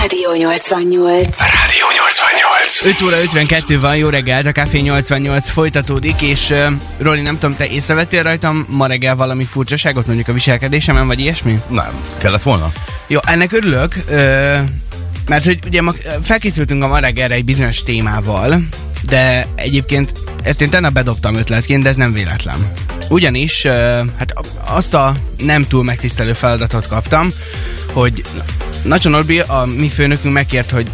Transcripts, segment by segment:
Rádió 88. Rádió 88. 5 óra 52 van, jó reggelt, a Café 88 folytatódik, és uh, Roli, nem tudom, te észrevettél rajtam ma reggel valami furcsaságot, mondjuk a viselkedésemen, vagy ilyesmi? Nem. Kellett volna? Jó, ennek örülök, uh, mert hogy ugye ma felkészültünk a ma reggelre egy bizonyos témával, de egyébként ezt én tennap bedobtam ötletként, de ez nem véletlen. Ugyanis, hát azt a nem túl megtisztelő feladatot kaptam, hogy Nacsa Norbi, a mi főnökünk megkért, hogy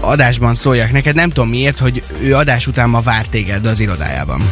adásban szóljak neked, nem tudom miért, hogy ő adás után ma vár téged az irodájában.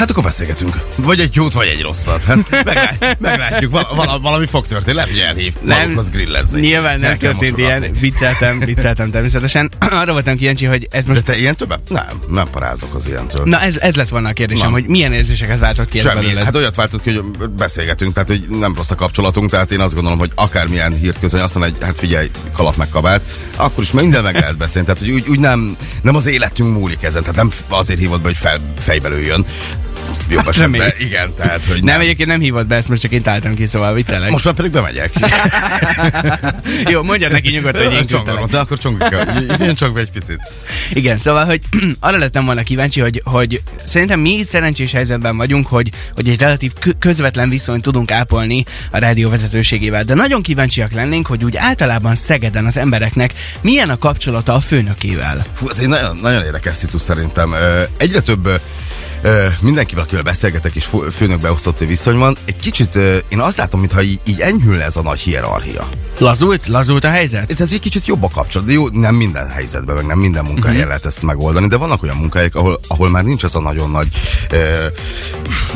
Hát akkor beszélgetünk. Vagy egy jót, vagy egy rosszat. Hát meglátjuk, meglátjuk. Val- val- valami fog történni. Lehet, hogy elhív magukhoz grillezni. Nyilván nem történt ilyen, vicceltem, vicceltem természetesen. Arra voltam kíváncsi, hogy ez De most... te ilyen többet? Nem, nem parázok az ilyentől. Na ez, ez lett volna a kérdésem, Na. hogy milyen érzéseket váltott ki ez Semmi. belőled? Hát olyat váltott ki, hogy beszélgetünk, tehát hogy nem rossz a kapcsolatunk, tehát én azt gondolom, hogy akármilyen hírt közölni, azt mondom, hogy hát figyelj, kalap meg kabát, akkor is minden meg lehet beszélni, tehát hogy úgy, úgy nem, nem az életünk múlik ezen, tehát nem azért hívott be, hogy fel, fejbe lőjön. Jobb Hát esetben, reméljük. igen, tehát, hogy Nem, egyébként nem hívott be, ezt most csak én találtam ki, szóval viccelek. Most már pedig bemegyek. Jó, mondjad neki nyugodtan, hogy én küldtelek. de akkor csongjuk. Én csak egy picit. Igen, szóval, hogy arra lettem volna kíváncsi, hogy, hogy szerintem mi itt szerencsés helyzetben vagyunk, hogy, hogy egy relatív kö- közvetlen viszonyt tudunk ápolni a rádió vezetőségével. De nagyon kíváncsiak lennénk, hogy úgy általában Szegeden az embereknek milyen a kapcsolata a főnökével. Fú, ez egy nagyon, nagyon érdekes szitu szerintem. Egyre több mindenkivel, akivel beszélgetek, és fő- főnök beosztotti viszony van, egy kicsit én azt látom, mintha így, így enyhülne ez a nagy hierarchia. Lazult? Lazult a helyzet? Tehát egy kicsit jobb a kapcsolat, de jó, nem minden helyzetben, meg nem minden munkahelyen uh-huh. lehet ezt megoldani, de vannak olyan munkahelyek, ahol, ahol már nincs ez a nagyon nagy,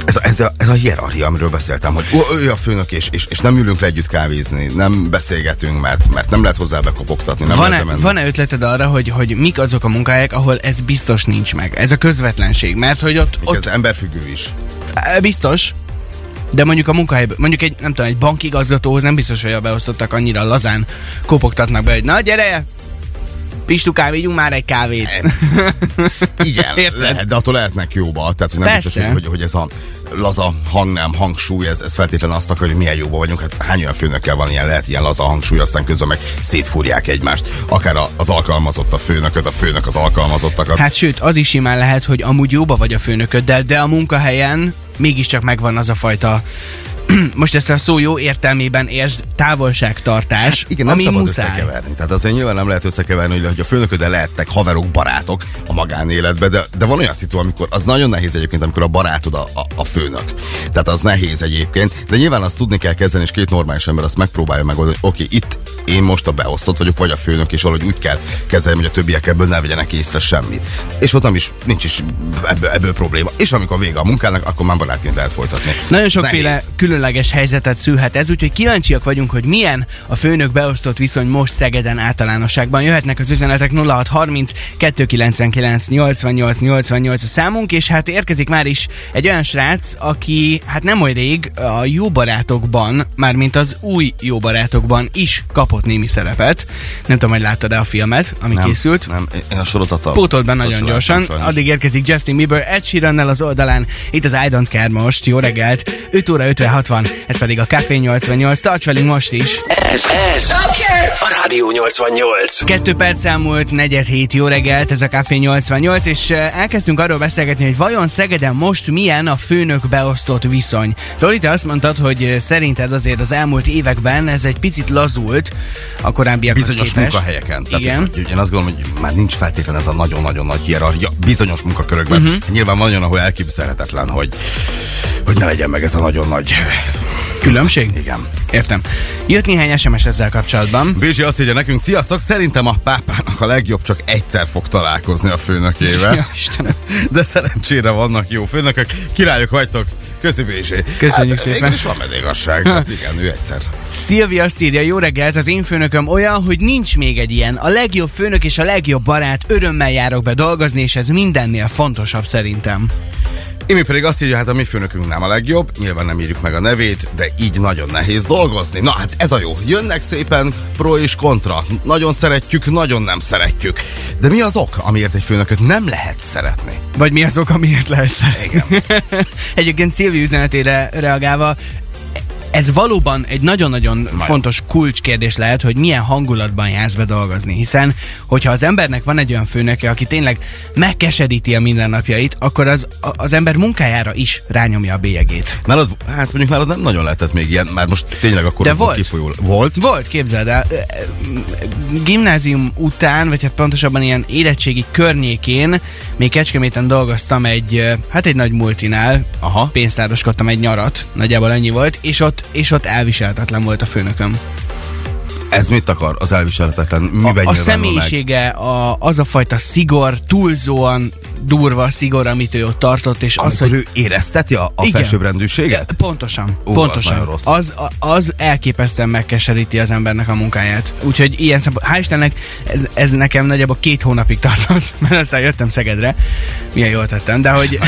ez, a, ez, a, ez a hierarchia, amiről beszéltem, hogy ő a főnök, és, és, és nem ülünk le együtt kávézni, nem beszélgetünk, mert, mert nem lehet hozzá bekopogtatni, nem Van-e, van-e ötleted arra, hogy, hogy mik azok a munkahelyek, ahol ez biztos nincs meg? Ez a közvetlenség, mert hogy ott, Még ott ez emberfüggő is. Biztos, de mondjuk a munkahelyben, mondjuk egy, nem tudom, egy bankigazgatóhoz nem biztos, hogy a beosztottak annyira lazán kopogtatnak be, hogy na gyere, Pistukám, vigyünk már egy kávét. Igen, Érted? lehet, de attól lehetnek jóba. Tehát, hogy nem Persze. biztos, hogy, hogy, hogy ez a laza hang nem hangsúly, ez, ez feltétlenül azt akarja, hogy milyen jóba vagyunk. Hát hány olyan főnökkel van ilyen, lehet ilyen laza hangsúly, aztán közben meg szétfúrják egymást. Akár a- az alkalmazott a főnököt, a főnök az alkalmazottakat. Hát sőt, az is simán lehet, hogy amúgy jóba vagy a főnököddel, de a munkahelyen mégiscsak megvan az a fajta most ezt a szó jó értelmében értsd, távolságtartás, Hát Igen, nem ami szabad muszáj. összekeverni. Tehát azért nyilván nem lehet összekeverni, hogy- a főnököddel lehettek haverok, barátok a magánéletben, de, de van olyan szitu, amikor az nagyon nehéz egyébként, amikor a barátod a, a, a főnök. Tehát az nehéz egyébként, de nyilván azt tudni kell kezdeni, és két normális ember azt megpróbálja megoldani, hogy oké, itt én most a beosztott vagyok, vagy a főnök, és valahogy úgy kell kezelni, hogy a többiek ebből ne vegyenek észre semmit. És ott nem is, nincs is ebből, ebből probléma. És amikor vége a munkának, akkor már barátként lehet folytatni. Nagyon sokféle nehéz. Különleges helyzetet szülhet ez, úgyhogy kíváncsiak vagyunk, hogy milyen a főnök beosztott viszony most Szegeden általánosságban. Jöhetnek az üzenetek 0630 299 88 88 a számunk, és hát érkezik már is egy olyan srác, aki hát nem olyan rég a jó barátokban, mármint az új jó barátokban is kapott némi szerepet. Nem tudom, hogy láttad-e a filmet, ami Nem, készült. Nem, én a sorozattal. Pótolt be nagyon gyorsan. sajnos. Addig érkezik Justin Bieber, Ed Sheerannel az oldalán. Itt az I Don't Care most. Jó reggelt. 5 óra 56 van. Ez pedig a Café 88. Tarts velünk most is. Ez, ez a Rádió 88. Kettő perc elmúlt, negyed hét jó reggelt, ez a Café 88, és eh, elkezdtünk arról beszélgetni, hogy vajon Szegeden most milyen a főnök beosztott viszony. Roli, te azt mondtad, hogy szerinted azért az elmúlt években ez egy picit lazult a korábbiakhoz bizonyos képest. munkahelyeken. Tehát, Igen. Hogy, hogy én azt gondolom, hogy már nincs feltétlenül ez a nagyon-nagyon nagy hierarchia bizonyos munkakörökben. Uh-huh. Nyilván van olyan, ahol elképzelhetetlen, hogy, hogy ne legyen meg ez a nagyon nagy... Különbség? Igen. Értem. Jött néhány SMS ezzel kapcsolatban. Bézsi azt írja nekünk, sziasztok, szerintem a pápának a legjobb csak egyszer fog találkozni a főnökével. Ja, Istenem. De szerencsére vannak jó főnökök. Királyok vagytok. Köszi Bézsi. Köszönjük hát, szépen. is van medégasság. Hát igen, ő egyszer. Szilvia azt írja, jó reggelt, az én főnököm olyan, hogy nincs még egy ilyen. A legjobb főnök és a legjobb barát, örömmel járok be dolgozni, és ez mindennél fontosabb szerintem. Imi pedig azt írja, hát a mi főnökünk nem a legjobb, nyilván nem írjuk meg a nevét, de így nagyon nehéz dolgozni. Na hát ez a jó. Jönnek szépen pro és kontra. Nagyon szeretjük, nagyon nem szeretjük. De mi az ok, amiért egy főnököt nem lehet szeretni? Vagy mi az ok, amiért lehet szeretni? Igen. Egyébként Szilvi üzenetére reagálva, ez valóban egy nagyon-nagyon fontos kulcskérdés lehet, hogy milyen hangulatban jársz be dolgozni. Hiszen, hogyha az embernek van egy olyan főnöke, aki tényleg megkeseríti a mindennapjait, akkor az, az ember munkájára is rányomja a bélyegét. Nálad, hát mondjuk nálad nem nagyon lehetett még ilyen, már most tényleg akkor De volt. kifolyó. Volt? Volt, képzeld el, gimnázium után, vagy hát pontosabban ilyen érettségi környékén még Kecskeméten dolgoztam egy, hát egy nagy multinál, Aha. pénztároskodtam egy nyarat, nagyjából ennyi volt, és ott, és ott elviselhetetlen volt a főnököm. Ez mit akar? Az elviselhetetlen. A, Miben a meg? személyisége, a, az a fajta szigor, túlzóan durva szigor, amit ő ott tartott, és az, Amikor hogy ő érezteti a, a Igen. felsőbbrendűséget? Pontosan, az pontosan. nagyon rossz. Az, a- az elképesztően megkeseríti az embernek a munkáját. Úgyhogy ilyen szempont, hál' Istennek ez, ez nekem nagyjából két hónapig tartott, mert aztán jöttem Szegedre. Milyen jól tettem, de hogy,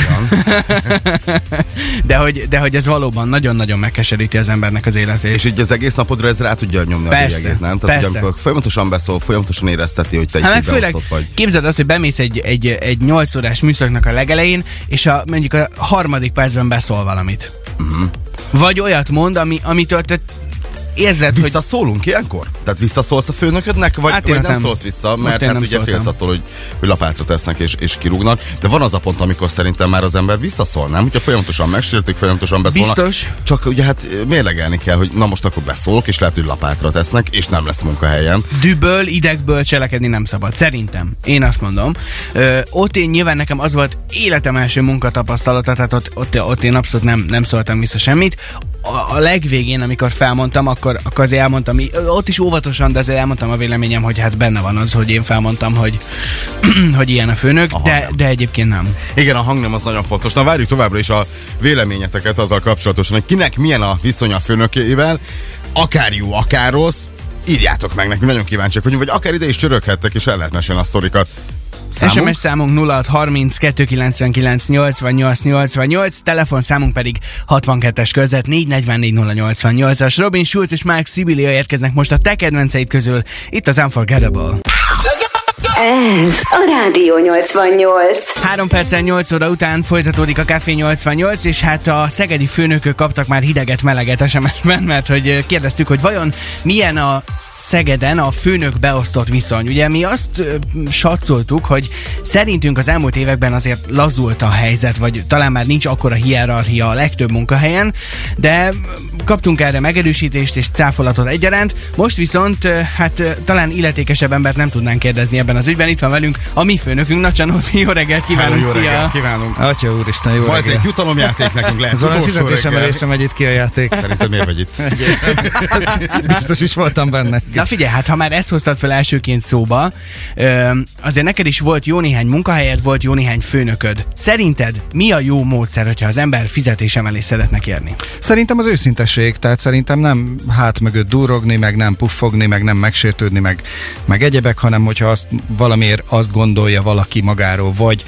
de hogy, de hogy ez valóban nagyon-nagyon megkeseríti az embernek az életét. És így az egész napodra ez rá tudja nyomni Persze, a bélyegét, nem? Tehát, hogy persze. amikor folyamatosan beszól, folyamatosan érezteti, hogy te Hát egy főleg vagy. képzeld azt, hogy bemész egy, egy, egy 8 órás műszaknak a legelején, és a, mondjuk a harmadik percben beszól valamit. Uh-huh. Vagy olyat mond, ami, amitől te érzed, hogy Visszaszólunk ilyenkor? Tehát visszaszólsz a főnöködnek, vagy, Hát hát vagy nem, szólsz vissza, Ott mert hát ugye félsz szóltam. attól, hogy, hogy lapátra tesznek és, és kirúgnak. De van az a pont, amikor szerintem már az ember visszaszól, nem? Hogyha folyamatosan megsértik, folyamatosan beszólnak. Biztos. Csak ugye hát mérlegelni kell, hogy na most akkor beszólok, és lehet, hogy lapátra tesznek, és nem lesz munkahelyen. düböl, idegből cselekedni nem szabad. Szerintem. Én azt mondom. Ö, ott én nyilván nekem az volt életem első munkatapasztalata, tehát ott, ott, ott én abszolút nem, nem szóltam vissza semmit. A, a legvégén, amikor felmondtam, akkor, akkor azért elmondtam, ott is óvatosan, de azért elmondtam a véleményem, hogy hát benne van az, hogy én felmondtam, hogy, hogy ilyen a főnök, Aha, de, nem. de egyébként nem. Igen, a hangnem az nagyon fontos. Na várjuk továbbra is a véleményeteket azzal kapcsolatosan, hogy kinek milyen a viszony a főnökével, akár jó, akár rossz, írjátok meg nekünk, nagyon kíváncsiak vagyunk, vagy akár ide is csöröghettek, és el lehet mesélni a sztorikat. Számunk? SMS számunk 0630 299 88 88, telefonszámunk pedig 62-es között 444 088-as. Robin Schulz és Mark Sibilia érkeznek most a te kedvenceid közül, itt az Unforgettable. Ez a Rádió 88. 3 perccel 8 óra után folytatódik a Café 88, és hát a szegedi főnökök kaptak már hideget, meleget SMS-ben, mert hogy kérdeztük, hogy vajon milyen a Szegeden a főnök beosztott viszony. Ugye mi azt satszoltuk, hogy szerintünk az elmúlt években azért lazult a helyzet, vagy talán már nincs akkora hierarchia a legtöbb munkahelyen, de kaptunk erre megerősítést és cáfolatot egyaránt. Most viszont hát talán illetékesebb embert nem tudnánk kérdezni ebben az ügyben. Itt van velünk a mi főnökünk, Nacsanó. Jó reggelt kívánunk, jó szia! reggelt kívánunk! Atya úristen, jó Ma ez egy jutalomjáték nekünk lehet. Ez valami fizetésemelésre megy itt ki a játék. Szerinted miért vagy itt? Biztos is voltam benne. Na figyelj, hát ha már ezt hoztad fel elsőként szóba, azért neked is volt jó néhány munkahelyed, volt jó néhány főnököd. Szerinted mi a jó módszer, hogyha az ember fizetésemelést szeretne kérni? Szerintem az őszintesség, tehát szerintem nem hát mögött durogni, meg nem puffogni, meg nem megsértődni, meg, meg egyebek, hanem hogyha azt valamiért azt gondolja valaki magáról, vagy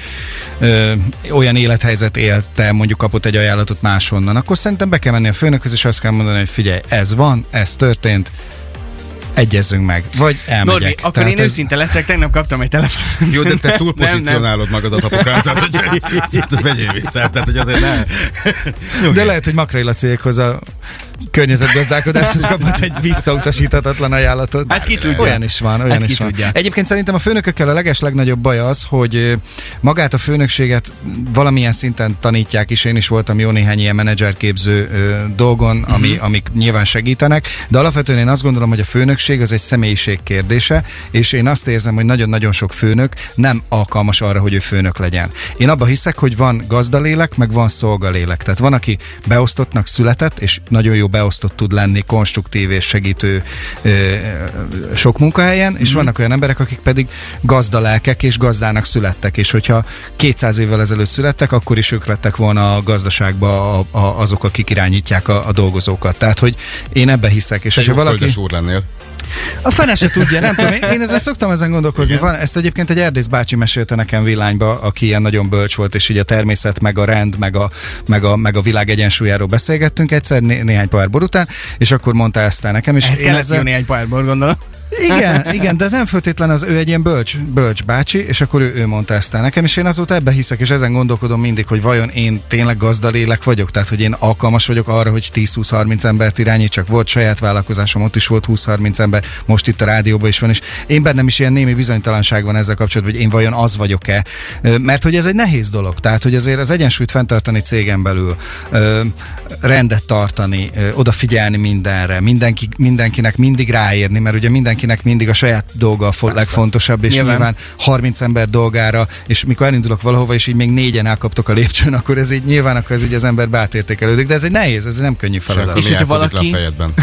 ö, olyan élethelyzet élte, mondjuk kapott egy ajánlatot máshonnan, akkor szerintem be kell menni a főnökhöz, és azt kell mondani, hogy figyelj, ez van, ez történt, egyezzünk meg, vagy elmegyek. Norbi, akkor Tehát én ez- őszinte leszek, tegnap kaptam egy telefon. Jó, de te túl pozícionálod magadat apukám, tehát hogy itt vegyél vissza, tehát hogy azért ne. De lehet, hogy Makrai Laciékhoz a környezetgazdálkodáshoz kapott egy visszautasíthatatlan ajánlatot. Hát ki tudja. Olyan is van, olyan Hát ki is van. tudja. Egyébként szerintem a főnökökkel a leges legnagyobb baj az, hogy magát a főnökséget valamilyen szinten tanítják is. Én is voltam jó néhány ilyen menedzserképző dolgon, Mhm. ami, amik nyilván segítenek, de alapvetően én azt gondolom, hogy a főnökség az egy személyiség kérdése, és én azt érzem, hogy nagyon-nagyon sok főnök nem alkalmas arra, hogy ő főnök legyen. Én abba hiszek, hogy van gazdalélek, meg van szolgalélek. Tehát van, aki beosztottnak született, és nagyon jó beosztott tud lenni, konstruktív és segítő sok munkahelyen, és vannak olyan emberek, akik pedig gazdalelkek és gazdának születtek, és hogyha 200 évvel ezelőtt születtek, akkor is ők lettek volna a gazdaságba a, a, azok, akik irányítják a, a dolgozókat. Tehát, hogy én ebbe hiszek, és Te hogyha valaki... úr lennél. A fene se tudja, nem tudom. Én, én ezen szoktam ezen gondolkozni. Igen. Van, ezt egyébként egy erdész bácsi mesélte nekem villányba, aki ilyen nagyon bölcs volt, és így a természet, meg a rend, meg a, meg a, meg a világ egyensúlyáról beszélgettünk egyszer né, néhány pár bor után, és akkor mondta ezt el nekem. És Ehhez én kellett ezzel- néhány pár bor, gondolom. Igen, igen, de nem feltétlen az ő egy ilyen bölcs, bölcs bácsi, és akkor ő, ő mondta ezt el nekem, és én azóta ebbe hiszek, és ezen gondolkodom mindig, hogy vajon én tényleg gazdalélek vagyok, tehát hogy én alkalmas vagyok arra, hogy 10-20-30 embert irányítsak. Volt saját vállalkozásom, ott is volt 20-30 ember, most itt a rádióban is van, és én bennem is ilyen némi bizonytalanság van ezzel kapcsolatban, hogy én vajon az vagyok-e. Mert hogy ez egy nehéz dolog, tehát hogy azért az egyensúlyt fenntartani cégen belül, rendet tartani, odafigyelni mindenre, mindenki, mindenkinek mindig ráérni, mert ugye mindenkinek mindig a saját dolga a fo- legfontosabb, és Nyilván. nyilván. nyilván 30 ember dolgára, és mikor elindulok valahova, és így még négyen elkaptok a lépcsőn, akkor ez így nyilván akkor ez így az ember átértékelődik, de ez egy nehéz, ez egy nem könnyű És feladat. És mi hogyha valaki- le a fejedben?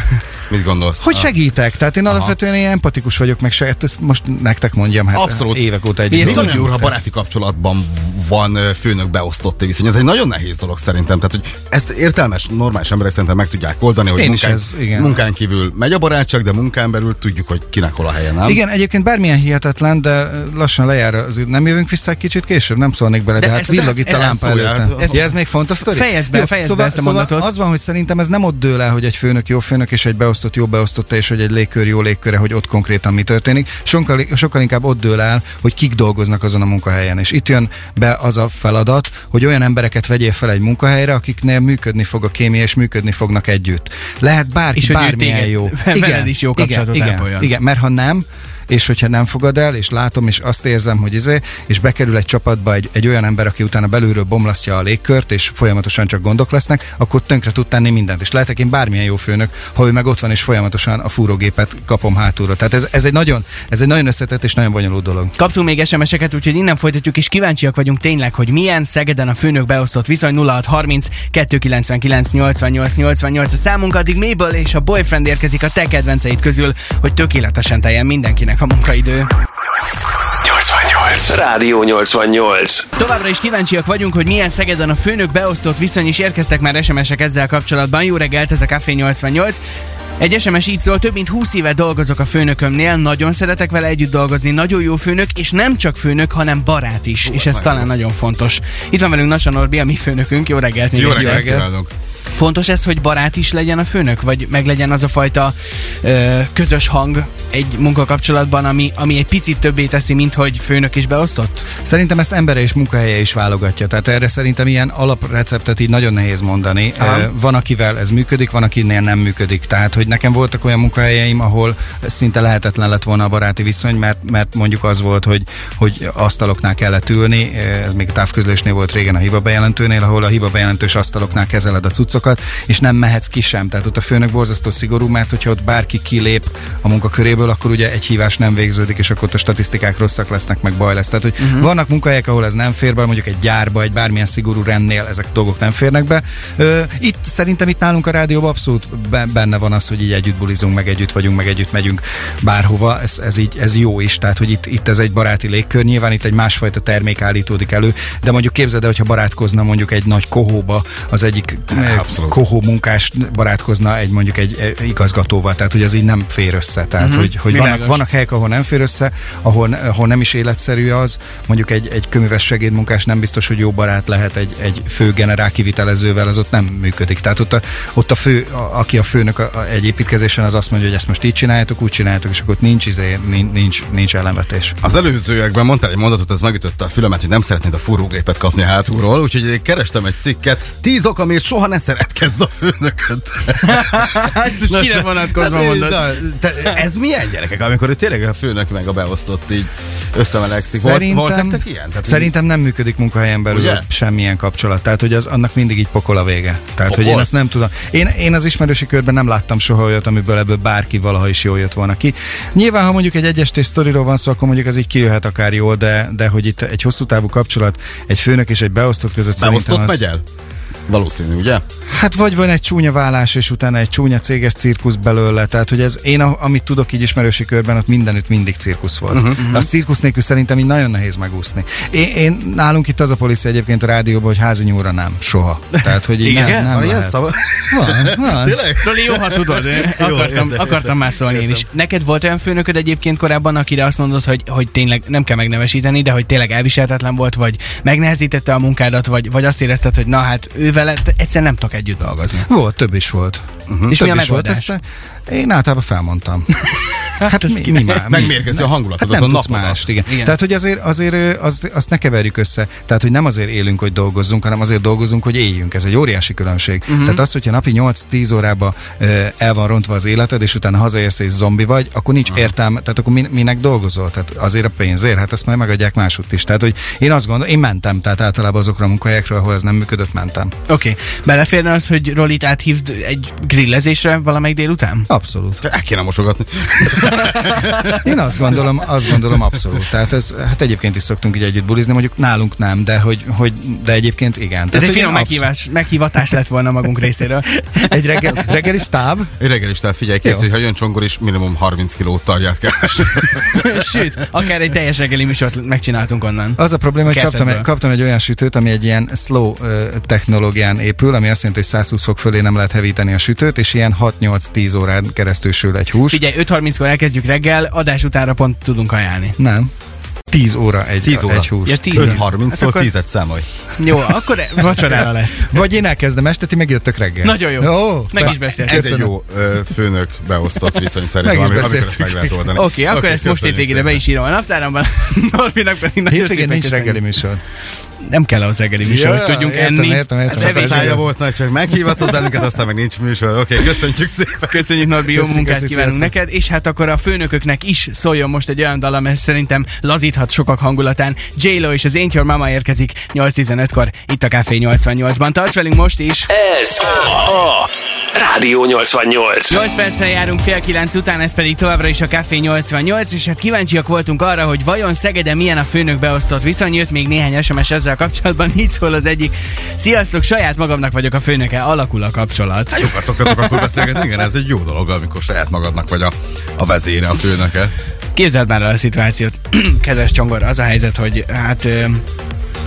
Mit gondolsz? Hogy segítek? Tehát én alapvetően ilyen empatikus vagyok, meg se, ezt most nektek mondjam, hát Abszolút. évek óta ezt Tudod, úr, ha baráti kapcsolatban van főnök beosztott viszony, ez egy nagyon nehéz dolog szerintem. Tehát, hogy ezt értelmes, normális emberek szerintem meg tudják oldani, hogy Én is munkán, ez, igen. munkán kívül megy a barátság, de munkán belül tudjuk, hogy kinek hol a helye, nem? Igen, egyébként bármilyen hihetetlen, de lassan lejár az. Nem jövünk vissza egy kicsit később? Nem szólnék bele, de, De hát ez- villog itt ez- a lámpa előttem. hát- Ez, ja, ez még fontos sztori? Fejezd be, fejezd be szóval, ezt a szóval mondatot. az van, hogy szerintem ez nem ott dől el, hogy egy főnök jó főnök, és egy beosztott jó beosztotta, és hogy egy légkör jó légköre, hogy ott konkrétan mi történik. Sokkal, sokkal inkább ott dől el, hogy kik dolgoznak azon a munkahelyen. És itt jön be az a feladat, hogy olyan embereket vegyél fel egy munkahelyre, akiknél működni fog a kémia, és működni fognak együtt. Lehet bárki, És bármilyen téged- jó. veled is jó kapcsolatot igen, ápoljon. igen, igen, mert ha nem, és hogyha nem fogad el, és látom, és azt érzem, hogy izé, és bekerül egy csapatba egy, egy olyan ember, aki utána belülről bomlasztja a légkört, és folyamatosan csak gondok lesznek, akkor tönkre tud tenni mindent. És lehetek én bármilyen jó főnök, ha ő meg ott van, és folyamatosan a fúrógépet kapom hátulra. Tehát ez, ez, egy, nagyon, ez egy nagyon összetett és nagyon bonyolult dolog. Kaptunk még SMS-eket, úgyhogy innen folytatjuk, és kíváncsiak vagyunk tényleg, hogy milyen Szegeden a főnök beosztott viszony 0630 299 88 88 a számunk, addig Mabel és a boyfriend érkezik a te kedvenceid közül, hogy tökéletesen teljen mindenkinek a munkaidő. 88. Rádió 88. Továbbra is kíváncsiak vagyunk, hogy milyen Szegeden a főnök beosztott viszony, is érkeztek már SMS-ek ezzel kapcsolatban. Jó reggelt, ez a Café 88. Egy SMS így szól, több mint 20 éve dolgozok a főnökömnél, nagyon szeretek vele együtt dolgozni, nagyon jó főnök, és nem csak főnök, hanem barát is, és ez talán nagyon fontos. Itt van velünk Nasa Norbi, a mi főnökünk, jó reggelt! Jó reggelt kívánok! Fontos ez, hogy barát is legyen a főnök, vagy meg legyen az a fajta ö, közös hang egy munkakapcsolatban, ami, ami egy picit többé teszi, mint hogy főnök is beosztott? Szerintem ezt embere és munkahelye is válogatja. Tehát erre szerintem ilyen alapreceptet így nagyon nehéz mondani. Aha. Van, akivel ez működik, van, akinél nem működik. Tehát, hogy nekem voltak olyan munkahelyeim, ahol szinte lehetetlen lett volna a baráti viszony, mert, mert mondjuk az volt, hogy, hogy asztaloknál kellett ülni, ez még a távközlésnél volt régen a hiba bejelentőnél, ahol a hiba bejelentős asztaloknál kezeled a cuccokat, és nem mehetsz ki sem. Tehát ott a főnök borzasztó szigorú, mert hogyha ott bárki kilép a munkaköréből, akkor ugye egy hívás nem végződik, és akkor a statisztikák rosszak lesznek, meg baj lesz. Tehát, hogy uh-huh. vannak munkahelyek, ahol ez nem fér be, mondjuk egy gyárba, egy bármilyen szigorú rendnél ezek a dolgok nem férnek be. Itt szerintem itt nálunk a rádióban abszolút be- benne van az, hogy így együtt bulizunk, meg együtt vagyunk, meg együtt megyünk bárhova. Ez, ez így ez jó is, tehát hogy itt, itt ez egy baráti légkör, nyilván itt egy másfajta termék állítódik elő, de mondjuk képzeld el, hogyha barátkozna mondjuk egy nagy kohóba, az egyik eh, abszolút. kohó munkás barátkozna egy mondjuk egy eh, igazgatóval, tehát hogy az így nem fér össze. Tehát, uh-huh. hogy, hogy vannak, Világos. vannak helyek, ahol nem fér össze, ahol, ahol nem is életszerű az, mondjuk egy, egy köműves segédmunkás nem biztos, hogy jó barát lehet egy, egy fő generál kivitelezővel, az ott nem működik. Tehát ott a, ott a fő, a, aki a főnök a, a, egy építkezésen, az azt mondja, hogy ezt most így csináljátok, úgy csináljátok, és akkor nincs, izé, nincs, nincs, nincs ellenvetés. Az előzőekben mondtál egy mondatot, ez megütötte a fülemet, hogy nem szeretnéd a fúrógépet kapni a hátulról, úgyhogy én kerestem egy cikket. Tíz ok, amiért soha ne szeretkezz a főnököt. Ez most kire vonatkozva Hát, mondod? na, te, ez milyen gyerekek, amikor tényleg a főnök meg a beosztott így összemelegszik? Volt, volt nektek ilyen? Tehát, szerintem nem működik munkahelyen belül Ugye? semmilyen kapcsolat. Tehát, hogy az, annak mindig így pokol a vége. Tehát, hogy én Pokol? azt nem tudom. Én, én az ismerősi körben nem láttam soha olyat, amiből ebből bárki valaha is jól jött volna ki. Nyilván, ha mondjuk egy egyestés sztoriról van szó, akkor mondjuk az így kijöhet akár jól, de, de hogy itt egy hosszú távú kapcsolat egy főnök és egy beosztott között Beosztott megy el? Valószínű, ugye? Hát vagy van egy csúnya vállás, és utána egy csúnya céges cirkusz belőle. Tehát, hogy ez én, a- amit tudok így ismerősi körben, ott mindenütt mindig cirkusz volt. Uh-huh. De a cirkusz nélkül szerintem így nagyon nehéz megúszni. Én, én nálunk itt az a policia egyébként a rádióban, hogy házi nyúlra nem, soha. Tehát, hogy így nem, nem Van ilyen lehet. szava? Van, van. Tényleg? Roli, jó, ha tudod. Akartam, értem, akartam már szólni én is. Neked volt olyan főnököd egyébként korábban, akire azt mondod, hogy, hogy tényleg nem kell megnevesíteni, de hogy tényleg elviselhetetlen volt, vagy megnehezítette a munkádat, vagy, vagy azt érezted, hogy na hát ő vele egyszer nem tudok együtt dolgozni. Volt, több is volt. Uh-huh. És több mi a is volt megoldás? össze. Én általában felmondtam. Hát mi, mi már? Megmérgezi a hangulatodat, hát a nem tudsz napodat. mást, igen. Igen. Tehát, hogy azért, azért ö, azt, ne keverjük össze. Tehát, hogy nem azért élünk, hogy dolgozzunk, hanem azért dolgozunk, hogy éljünk. Ez egy óriási különbség. Uh-huh. Tehát az, hogyha napi 8-10 órába el van rontva az életed, és utána hazaérsz és zombi vagy, akkor nincs uh-huh. értelme. Tehát akkor min, minek dolgozol? Tehát azért a pénzért, hát ezt majd megadják másútt is. Tehát, hogy én azt gondolom, én mentem, tehát általában azokra a munkahelyekre, ahol ez nem működött, mentem. Oké. Okay. Beleférne az, hogy Rolit áthívd egy grillezésre valamelyik délután? Abszolút. El kéne mosogatni. Én azt gondolom, azt gondolom abszolút. Tehát ez, hát egyébként is szoktunk így együtt bulizni, mondjuk nálunk nem, de hogy, hogy de egyébként igen. Ez Tehát, egy hogy finom meghívás, meghívatás lett volna magunk részéről. absz- Egy reggel, reggeli stáb? Egy reggelistál figyelj, kész, hogy ha jön csongor is, minimum 30 kiló tarját kell. Sőt, akár egy teljes reggeli műsort megcsináltunk onnan. Az a probléma, hogy kaptam, egy, kaptam egy olyan sütőt, ami egy ilyen slow technológián épül, ami azt jelenti, hogy 120 fok fölé nem lehet hevíteni a sütőt, és ilyen 6-8-10 órán keresztül sül egy hús. Figyelj, 5.30-kor elkezdjük reggel, adás utánra pont tudunk ajánlni. Nem. 10 óra egy, 10 óra. egy hús. Ja, 10 5.30-tól Hát akkor- 10-et számolj. Jó, akkor vacsorára lesz. Vagy én elkezdem este, ti megjöttök reggel. Nagyon jó. Ó, Meg is beszéltünk. Ez egy jó ö, főnök beosztott viszony szerintem, Meg amikor ezt meg lehet oldani. Oké, okay, akkor ezt most hétvégére be is írom a naptáramban. Norbinak pedig nagyon Hétvégén szépen nincs reggeli műsor. Nem kell az reggeli műsor, Ja, hogy tudjunk értem, enni. értem, értem. Az Hát evés- szája volt nagy, csak meghívatott bennünket, aztán meg nincs műsor. Oké, köszönjük szépen. Köszönjük Norbi, jó Köszi, munkát köszi, kívánunk neked, és hát akkor a főnököknek is szóljon most egy olyan dal, ez szerintem lazíthat sokak hangulatán. J-Lo és az Ain't Your Mama érkezik 8.15-kor itt a Café 88-ban. Tarts velünk most is! Ez a Rádió 88. 8 perccel járunk fél kilenc után, ez pedig továbbra is a Café 88, és hát kíváncsiak voltunk arra, hogy vajon Szegeden milyen a főnök beosztott viszony, jött még néhány SMS ezzel kapcsolatban, így szól az egyik. Sziasztok, saját magamnak vagyok a főnöke, alakul a kapcsolat. Hát Jókat szoktatok akkor beszélgetni, igen, ez egy jó dolog, amikor saját magadnak vagy a, a vezére, a főnöke. Képzeld már el a szituációt, kedves Csongor, az a helyzet, hogy hát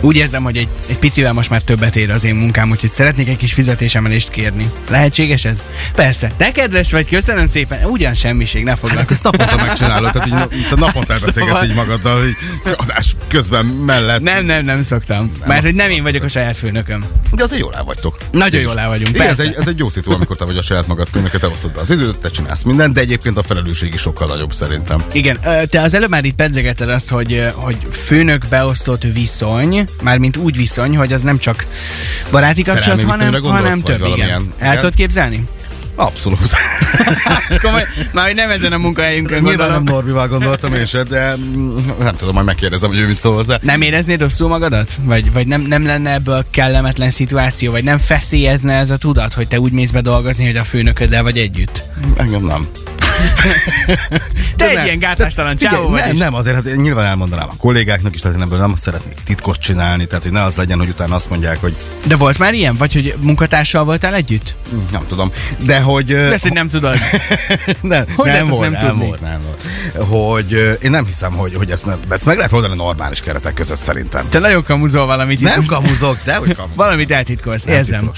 úgy érzem, hogy egy, egy picivel most már többet ér az én munkám, úgyhogy szeretnék egy kis fizetésemelést kérni. Lehetséges ez? Persze. Te kedves vagy, köszönöm szépen. Ugyan semmiség, ne Hát foglalkozz. ezt naponta megcsinálod, tehát így, na- te naponta elbeszélgetsz Szóval- így magaddal, hogy adás közben mellett. Nem, nem, nem szoktam. Mert hogy nem én vagyok a saját főnököm. De azért jól el vagytok. Nagyon jól el vagyunk, Igen, ez egy, ez egy jó szitu, amikor te vagy a saját magad főnöke, te osztod be az időt, te csinálsz mindent, de egyébként a felelősség is sokkal nagyobb szerintem. Igen, te az előbb már itt pedzegetted azt, hogy, hogy főnök beosztott viszony, mármint úgy viszony, hogy az nem csak baráti kapcsolat, hanem, gondolsz, hanem több, igen. valamilyen? El tudod képzelni? Abszolút. Komoly, már nem ezen a munkahelyünkön Nyilván nem. Norbival gondoltam én se, de nem tudom, majd megkérdezem, hogy ő mit szól hozzá. Nem éreznéd rosszul magadat? Vagy, vagy nem, nem lenne ebből kellemetlen szituáció? Vagy nem feszélyezne ez a tudat, hogy te úgy mész be dolgozni, hogy a főnököddel vagy együtt? Engem nem. Te egy nem. ilyen gátástalan Figyelj, csávó nem, nem, azért hát én nyilván elmondanám a kollégáknak is, tehát én ebből nem szeretnék titkot csinálni, tehát hogy ne az legyen, hogy utána azt mondják, hogy De volt már ilyen? Vagy hogy munkatársal voltál együtt? hm, nem tudom, de hogy... Ezt, hogy nem tudod. nem, Hogy nem, volt, nem nem, tudni? volt, nem volt. Hogy én nem hiszem, hogy, hogy ezt, nem, ezt meg lehet oldani normális keretek között szerintem. Te nagyon kamuzol valamit. Nem kamuzok, de hogy kamuzok. Valamit eltitkolsz, érzem.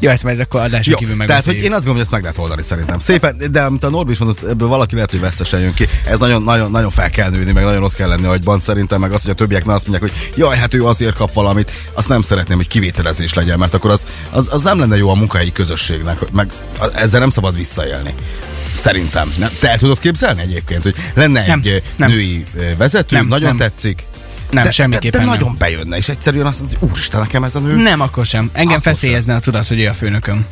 Jó, ezt majd akkor adáson Jó, kívül tehát, hogy én azt gondolom, hogy ezt meg lehet oldani szerintem. Szépen, de amit a Norbi is mondott, ebből valaki lehet, hogy vesztesen jön ki. Ez nagyon, nagyon, nagyon fel kell nőni, meg nagyon ott kell lenni agyban szerintem, meg az, hogy a többiek ne azt mondják, hogy jaj, hát ő azért kap valamit, azt nem szeretném, hogy kivételezés legyen, mert akkor az, az, az nem lenne jó a munkahelyi közösségnek, meg ezzel nem szabad visszaélni. Szerintem. Nem? Te el tudod képzelni egyébként, hogy lenne Nem, egy nem. női vezető, Nem, nagyon nem. tetszik, Nem, de, semmiképpen de, de nem. nagyon bejönne, és egyszerűen azt mondja, hogy úristen, nekem ez a nő. Nem, akkor sem. Engem Akkor feszélyezne a tudat, hogy ő a főnököm.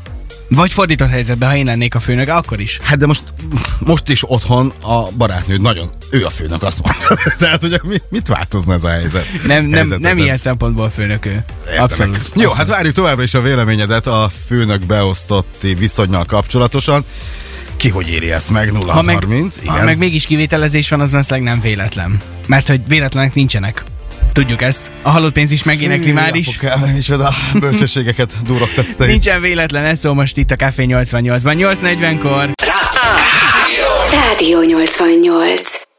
Vagy fordított helyzetben, ha én lennék a főnök, akkor is. Hát de most, most is otthon a barátnőd nagyon, ő a főnök, azt mondta. Tehát, hogy mi, mit változna ez a helyzet? Nem, nem, nem ilyen szempontból főnök ő. Értem. Abszolút. Jó, Abszolút. hát várjuk továbbra is a véleményedet a főnök beosztotti viszonyal kapcsolatosan. Ki hogy éri ezt meg? 0 ha meg, 30, igen. ha meg mégis kivételezés van, az valószínűleg nem véletlen. Mert hogy véletlenek nincsenek. Tudjuk ezt. A halott pénz is megénekli már is. Micsoda bölcsességeket durogtatsz te itt. Nincsen véletlen, ez szól most itt a Café 88-ban. 8.40-kor. Rádió 88.